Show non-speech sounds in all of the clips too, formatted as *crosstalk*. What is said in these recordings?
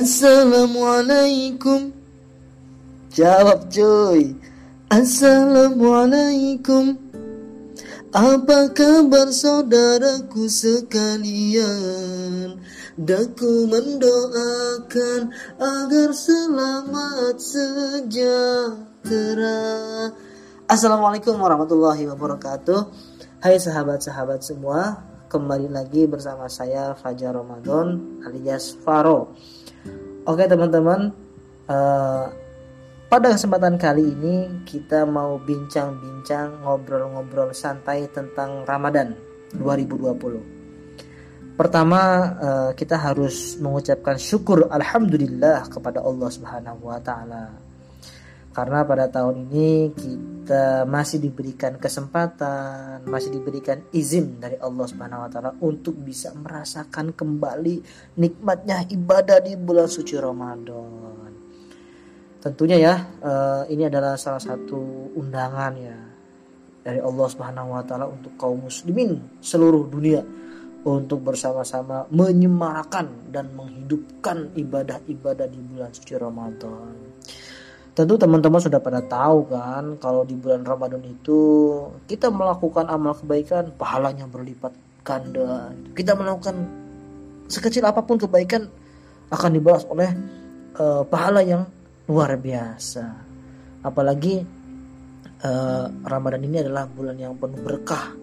Assalamualaikum. Jawab cuy. Assalamualaikum. Apa kabar saudaraku sekalian? Daku mendoakan agar selamat sejahtera. Assalamualaikum warahmatullahi wabarakatuh. Hai sahabat-sahabat semua Kembali lagi bersama saya Fajar Ramadan alias Faro. Oke teman-teman uh, Pada kesempatan kali ini kita mau bincang-bincang ngobrol-ngobrol santai tentang Ramadan 2020 Pertama uh, kita harus mengucapkan syukur Alhamdulillah kepada Allah Subhanahu Wa Taala. Karena pada tahun ini kita masih diberikan kesempatan, masih diberikan izin dari Allah Subhanahu wa taala untuk bisa merasakan kembali nikmatnya ibadah di bulan suci Ramadan. Tentunya ya, eh, ini adalah salah satu undangan ya dari Allah Subhanahu wa taala untuk kaum muslimin seluruh dunia untuk bersama-sama menyemarakan dan menghidupkan ibadah-ibadah di bulan suci Ramadan. Tentu teman-teman sudah pada tahu kan kalau di bulan Ramadan itu kita melakukan amal kebaikan pahalanya berlipat ganda. Kita melakukan sekecil apa pun kebaikan akan dibalas oleh uh, pahala yang luar biasa. Apalagi uh, Ramadan ini adalah bulan yang penuh berkah,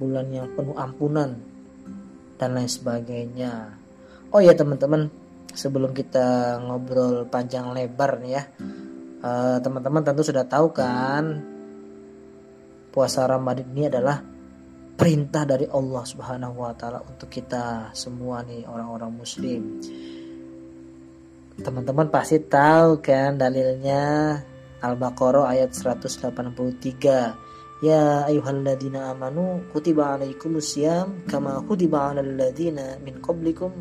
bulan yang penuh ampunan dan lain sebagainya. Oh ya teman-teman, sebelum kita ngobrol panjang lebar nih ya teman-teman uh, tentu sudah tahu kan puasa Ramadan ini adalah perintah dari Allah Subhanahu wa taala untuk kita semua nih orang-orang muslim. Teman-teman pasti tahu kan dalilnya Al-Baqarah ayat 183. Ya ayyuhalladzina amanu kutiba alaikumusiyam kama kutiba alal ladzina min qablikum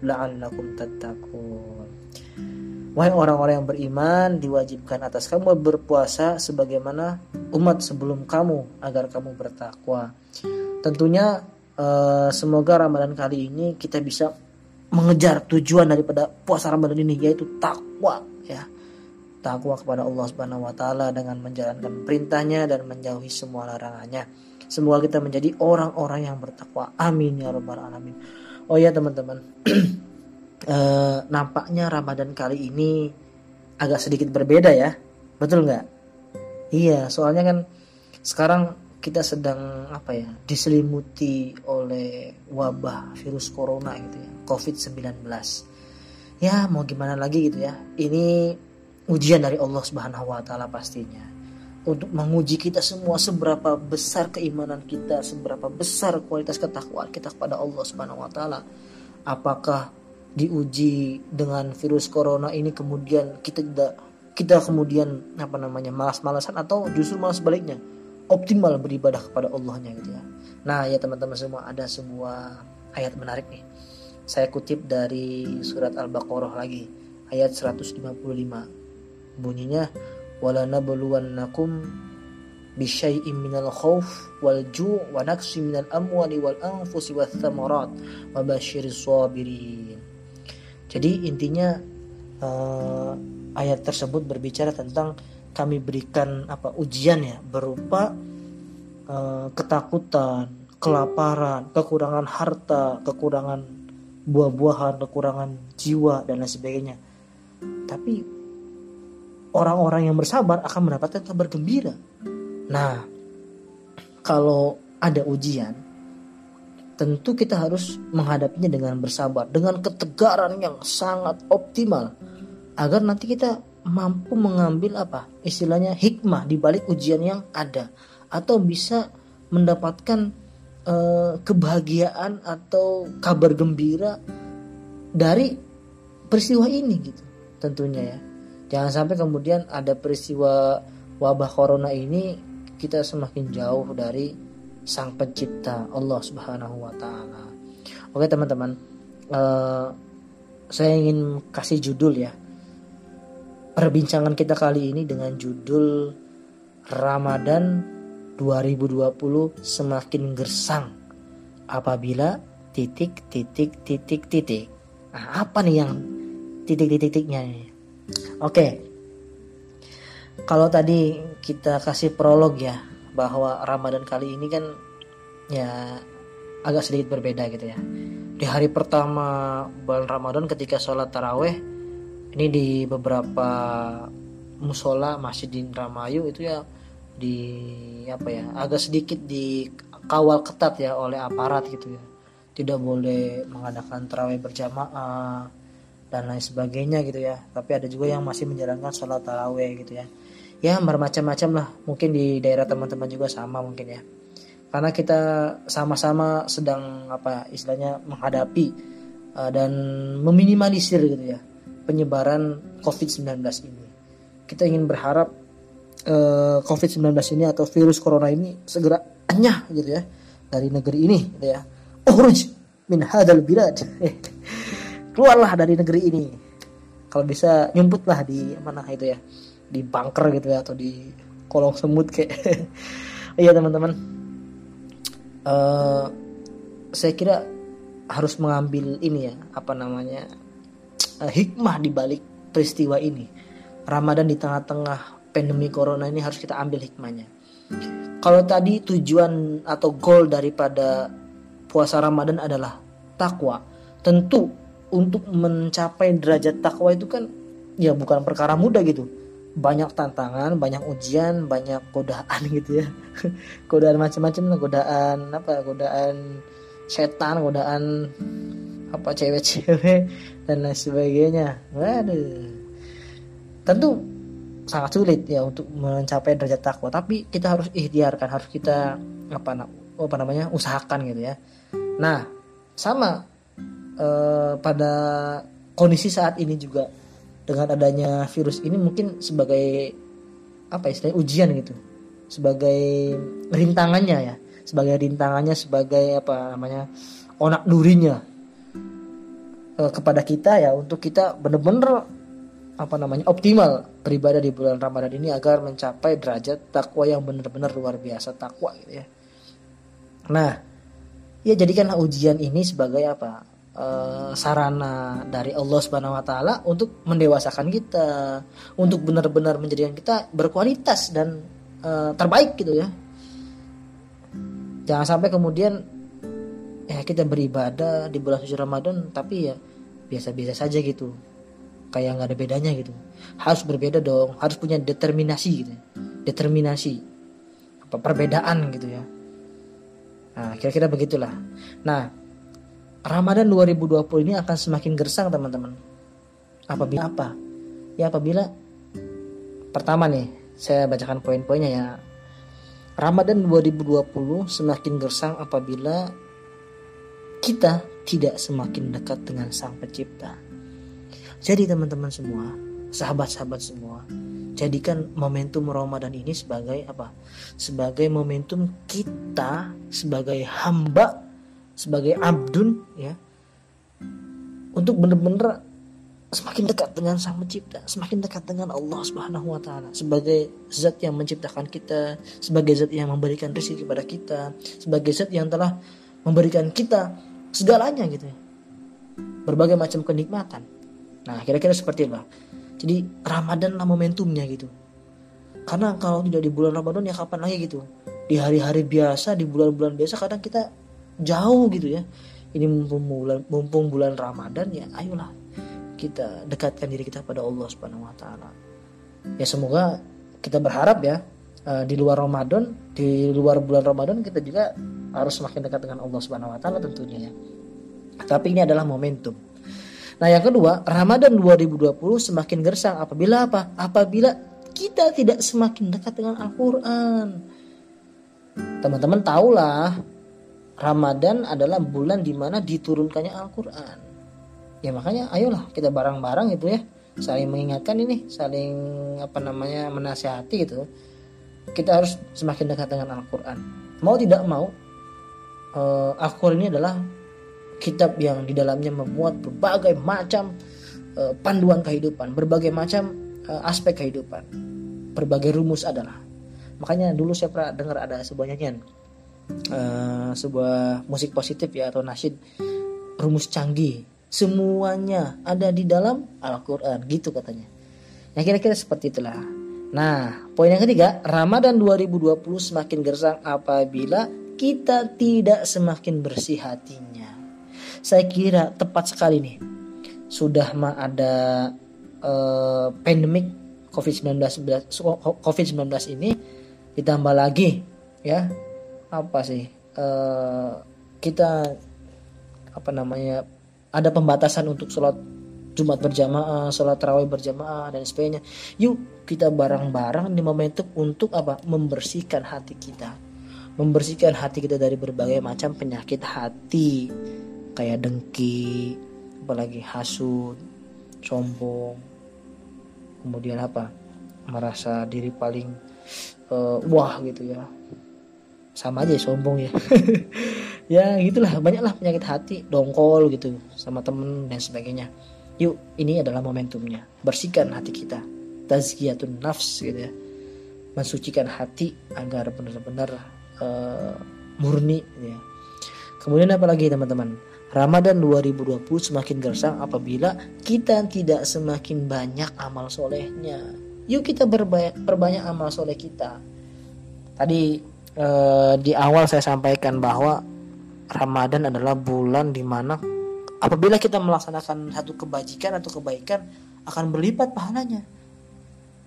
la'allakum tattaqun. Wahai orang-orang yang beriman, diwajibkan atas kamu berpuasa sebagaimana umat sebelum kamu agar kamu bertakwa. Tentunya eh, semoga Ramadan kali ini kita bisa mengejar tujuan daripada puasa Ramadan ini yaitu takwa ya. Takwa kepada Allah Subhanahu wa taala dengan menjalankan perintahnya dan menjauhi semua larangannya. Semoga kita menjadi orang-orang yang bertakwa. Amin ya rabbal alamin. Oh ya teman-teman. *clears throat* uh, nampaknya Ramadan kali ini agak sedikit berbeda ya, betul nggak? Iya, soalnya kan sekarang kita sedang apa ya diselimuti oleh wabah virus corona gitu ya, COVID-19. Ya mau gimana lagi gitu ya, ini ujian dari Allah Subhanahu Wa Taala pastinya untuk menguji kita semua seberapa besar keimanan kita, seberapa besar kualitas ketakwaan kita kepada Allah Subhanahu wa taala. Apakah diuji dengan virus corona ini kemudian kita tidak kita kemudian apa namanya malas-malasan atau justru malas baliknya optimal beribadah kepada Allahnya gitu ya. Nah ya teman-teman semua ada sebuah ayat menarik nih. Saya kutip dari surat Al-Baqarah lagi ayat 155. Bunyinya wala nabluwannakum bisyai'in minal khauf wal ju' wa naqsi minal amwali wal anfusi wath thamarat wa sabirin. Jadi intinya uh, ayat tersebut berbicara tentang kami berikan apa ujian ya berupa uh, ketakutan, kelaparan, kekurangan harta, kekurangan buah-buahan, kekurangan jiwa dan lain sebagainya. Tapi orang-orang yang bersabar akan mendapatkan kabar gembira. Nah, kalau ada ujian, tentu kita harus menghadapinya dengan bersabar, dengan ketegaran yang sangat optimal. Agar nanti kita mampu mengambil apa? Istilahnya hikmah di balik ujian yang ada. Atau bisa mendapatkan uh, kebahagiaan atau kabar gembira dari peristiwa ini gitu tentunya ya. Jangan sampai kemudian ada peristiwa wabah corona ini kita semakin jauh dari sang pencipta Allah Subhanahu wa taala. Oke teman-teman, uh, saya ingin kasih judul ya. Perbincangan kita kali ini dengan judul Ramadan 2020 semakin gersang apabila titik titik titik titik. Nah, apa nih yang titik-titiknya oke kalau tadi kita kasih prolog ya bahwa Ramadan kali ini kan ya agak sedikit berbeda gitu ya. Di hari pertama bulan Ramadan ketika sholat taraweh ini di beberapa musola masjid di Indramayu itu ya di apa ya agak sedikit dikawal ketat ya oleh aparat gitu ya. Tidak boleh mengadakan taraweh berjamaah dan lain sebagainya gitu ya. Tapi ada juga yang masih menjalankan sholat taraweh gitu ya ya bermacam-macam lah mungkin di daerah teman-teman juga sama mungkin ya karena kita sama-sama sedang apa istilahnya menghadapi uh, dan meminimalisir gitu ya penyebaran COVID-19 ini. Kita ingin berharap uh, COVID-19 ini atau virus corona ini segera anyah gitu ya dari negeri ini gitu ya. Ukhruj min hadal bilad. *laughs* Keluarlah dari negeri ini. Kalau bisa nyumputlah di mana itu ya. Di bunker gitu ya atau di kolong semut kayak. *laughs* Iya teman-teman. Uh, saya kira harus mengambil ini ya apa namanya uh, hikmah di balik peristiwa ini. Ramadan di tengah-tengah pandemi corona ini harus kita ambil hikmahnya. Kalau tadi tujuan atau goal daripada puasa Ramadan adalah takwa tentu untuk mencapai derajat takwa itu kan ya bukan perkara mudah gitu banyak tantangan, banyak ujian, banyak godaan *laughs* gitu ya. godaan macam-macam godaan apa? Godaan setan, godaan apa cewek-cewek *laughs* dan lain sebagainya. Waduh. Tentu sangat sulit ya untuk mencapai derajat takwa, tapi kita harus ikhtiarkan, harus kita apa apa namanya? usahakan gitu ya. Nah, sama eh, pada kondisi saat ini juga dengan adanya virus ini mungkin sebagai apa istilahnya ujian gitu sebagai rintangannya ya sebagai rintangannya sebagai apa namanya onak durinya eh, kepada kita ya untuk kita benar-benar apa namanya optimal beribadah di bulan Ramadan ini agar mencapai derajat takwa yang benar-benar luar biasa takwa gitu ya. Nah, ya jadikanlah ujian ini sebagai apa? Uh, sarana dari Allah Subhanahu wa taala untuk mendewasakan kita, untuk benar-benar menjadikan kita berkualitas dan uh, terbaik gitu ya. Jangan sampai kemudian ya kita beribadah di bulan suci Ramadan tapi ya biasa-biasa saja gitu. Kayak nggak ada bedanya gitu. Harus berbeda dong, harus punya determinasi gitu. Determinasi. Apa perbedaan gitu ya. Nah, kira-kira begitulah. Nah, Ramadan 2020 ini akan semakin gersang teman-teman. Apabila apa? Ya apabila pertama nih, saya bacakan poin-poinnya ya. Ramadan 2020 semakin gersang apabila kita tidak semakin dekat dengan Sang Pencipta. Jadi teman-teman semua, sahabat-sahabat semua, jadikan momentum Ramadan ini sebagai apa? Sebagai momentum kita sebagai hamba sebagai abdun ya untuk benar-benar semakin dekat dengan sang pencipta, semakin dekat dengan Allah Subhanahu wa taala sebagai zat yang menciptakan kita, sebagai zat yang memberikan rezeki kepada kita, sebagai zat yang telah memberikan kita segalanya gitu ya. Berbagai macam kenikmatan. Nah, kira-kira seperti itu. Jadi Ramadan lah momentumnya gitu. Karena kalau tidak di bulan Ramadan ya kapan lagi gitu. Di hari-hari biasa, di bulan-bulan biasa kadang kita jauh gitu ya ini mumpung bulan mumpung bulan Ramadan ya ayolah kita dekatkan diri kita pada Allah Subhanahu wa taala. Ya semoga kita berharap ya eh, di luar Ramadan, di luar bulan Ramadan kita juga harus semakin dekat dengan Allah Subhanahu wa taala tentunya ya. Tapi ini adalah momentum. Nah, yang kedua, Ramadan 2020 semakin gersang apabila apa? Apabila kita tidak semakin dekat dengan Al-Qur'an. Teman-teman tahulah Ramadan adalah bulan di mana diturunkannya Al-Quran. Ya makanya ayolah kita bareng-bareng gitu ya. Saling mengingatkan ini, saling apa namanya menasihati gitu. Kita harus semakin dekat dengan Al-Quran. Mau tidak mau, uh, Al-Quran ini adalah kitab yang di dalamnya memuat berbagai macam uh, panduan kehidupan, berbagai macam uh, aspek kehidupan. Berbagai rumus adalah. Makanya dulu saya pernah dengar ada sebuah nyanyian uh, sebuah musik positif ya atau nasyid rumus canggih semuanya ada di dalam Al-Qur'an gitu katanya. Nah, kira-kira seperti itulah. Nah, poin yang ketiga, Ramadan 2020 semakin gersang apabila kita tidak semakin bersih hatinya. Saya kira tepat sekali nih. Sudah mah ada uh, pandemik COVID-19 COVID-19 ini ditambah lagi ya apa sih uh, kita apa namanya ada pembatasan untuk sholat Jumat berjamaah, sholat tarawih berjamaah dan sebagainya. Yuk kita bareng-bareng di momentum untuk apa? Membersihkan hati kita, membersihkan hati kita dari berbagai macam penyakit hati, kayak dengki, apalagi hasut, sombong, kemudian apa? Merasa diri paling uh, wah gitu ya. Sama aja sombong ya. *laughs* ya gitulah banyaklah penyakit hati, dongkol gitu sama temen dan sebagainya Yuk, ini adalah momentumnya. Bersihkan hati kita. Tazkiyatun nafs gitu ya. Mensucikan hati agar benar-benar uh, murni gitu ya. Kemudian apa lagi teman-teman? Ramadan 2020 semakin gersang apabila kita tidak semakin banyak amal solehnya. Yuk kita berbanyak, perbanyak amal soleh kita. Tadi uh, di awal saya sampaikan bahwa Ramadan adalah bulan di mana Apabila kita melaksanakan satu kebajikan atau kebaikan akan berlipat pahalanya.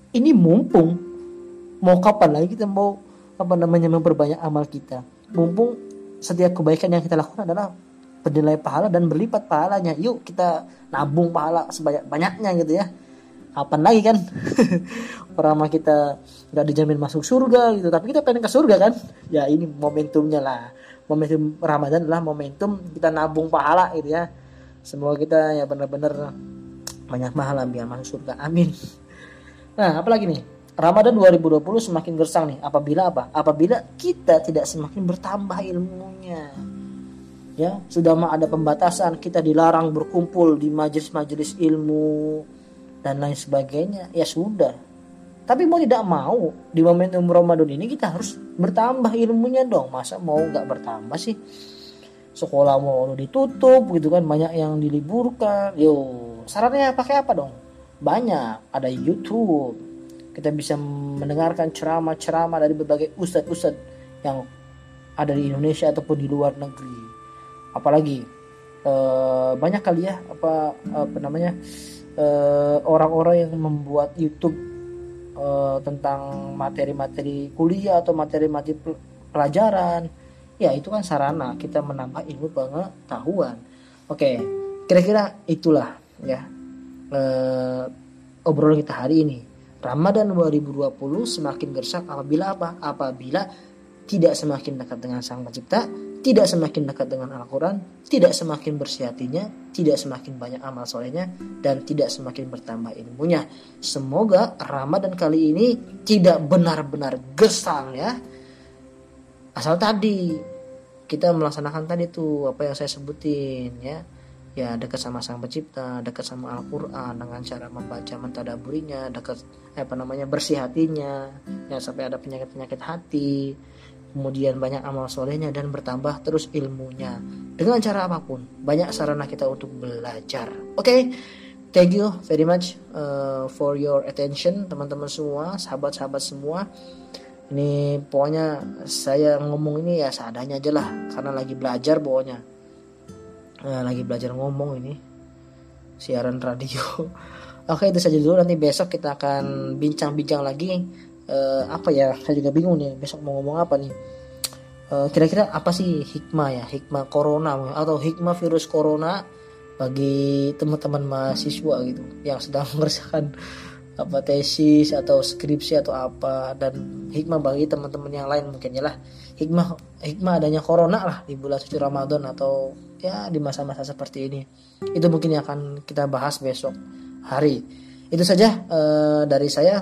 Ini mumpung mau kapan lagi kita mau apa namanya memperbanyak amal kita. Mumpung setiap kebaikan yang kita lakukan adalah bernilai pahala dan berlipat pahalanya. Yuk kita nabung pahala sebanyak banyaknya gitu ya. Kapan lagi kan? *laughs* Pertama kita nggak dijamin masuk surga gitu, tapi kita pengen ke surga kan? Ya ini momentumnya lah. Momentum Ramadan adalah momentum kita nabung pahala gitu ya Semoga kita ya benar-benar banyak pahala biar masuk surga. Amin. Nah, apalagi nih? Ramadan 2020 semakin gersang nih. Apabila apa? Apabila kita tidak semakin bertambah ilmunya. Ya, sudah mah ada pembatasan, kita dilarang berkumpul di majelis-majelis ilmu dan lain sebagainya. Ya sudah. Tapi mau tidak mau di momentum Ramadan ini kita harus bertambah ilmunya dong. Masa mau nggak bertambah sih? sekolah mau ditutup gitu kan banyak yang diliburkan yo sarannya pakai apa dong banyak ada YouTube kita bisa mendengarkan ceramah-ceramah dari berbagai ustadz-ustadz yang ada di Indonesia ataupun di luar negeri apalagi e, banyak kali ya apa apa namanya eh, orang-orang yang membuat YouTube e, tentang materi-materi kuliah atau materi-materi pelajaran ya itu kan sarana kita menambah ilmu pengetahuan. Oke kira-kira itulah ya eh, obrolan kita hari ini. Ramadan 2020 semakin gersak apabila apa? Apabila tidak semakin dekat dengan sang pencipta tidak semakin dekat dengan Al-Quran tidak semakin bersih hatinya tidak semakin banyak amal solehnya dan tidak semakin bertambah ilmunya. Semoga Ramadan kali ini tidak benar-benar gesang ya. Asal tadi kita melaksanakan tadi tuh apa yang saya sebutin ya. Ya dekat sama sang pencipta dekat sama Al-Quran dengan cara membaca mentadaburinya dekat apa namanya bersih hatinya ya sampai ada penyakit penyakit hati kemudian banyak amal solehnya dan bertambah terus ilmunya. Dengan cara apa pun banyak sarana kita untuk belajar. Oke okay? thank you very much uh, for your attention teman-teman semua sahabat-sahabat semua. Ini pokoknya saya ngomong ini ya seadanya aja lah karena lagi belajar pokoknya. Nah, lagi belajar ngomong ini siaran radio. *laughs* Oke itu saja dulu. Nanti besok kita akan bincang-bincang lagi uh, apa ya saya juga bingung nih besok mau ngomong apa nih. Uh, kira-kira apa sih hikmah ya hikmah corona atau hikmah virus corona bagi teman-teman mahasiswa gitu yang sedang *laughs* mengerjakan apa tesis atau skripsi atau apa dan hikmah bagi teman-teman yang lain mungkin ya lah. Hikmah hikmah adanya corona lah di bulan suci Ramadan atau ya di masa-masa seperti ini. Itu mungkin yang akan kita bahas besok hari. Itu saja uh, dari saya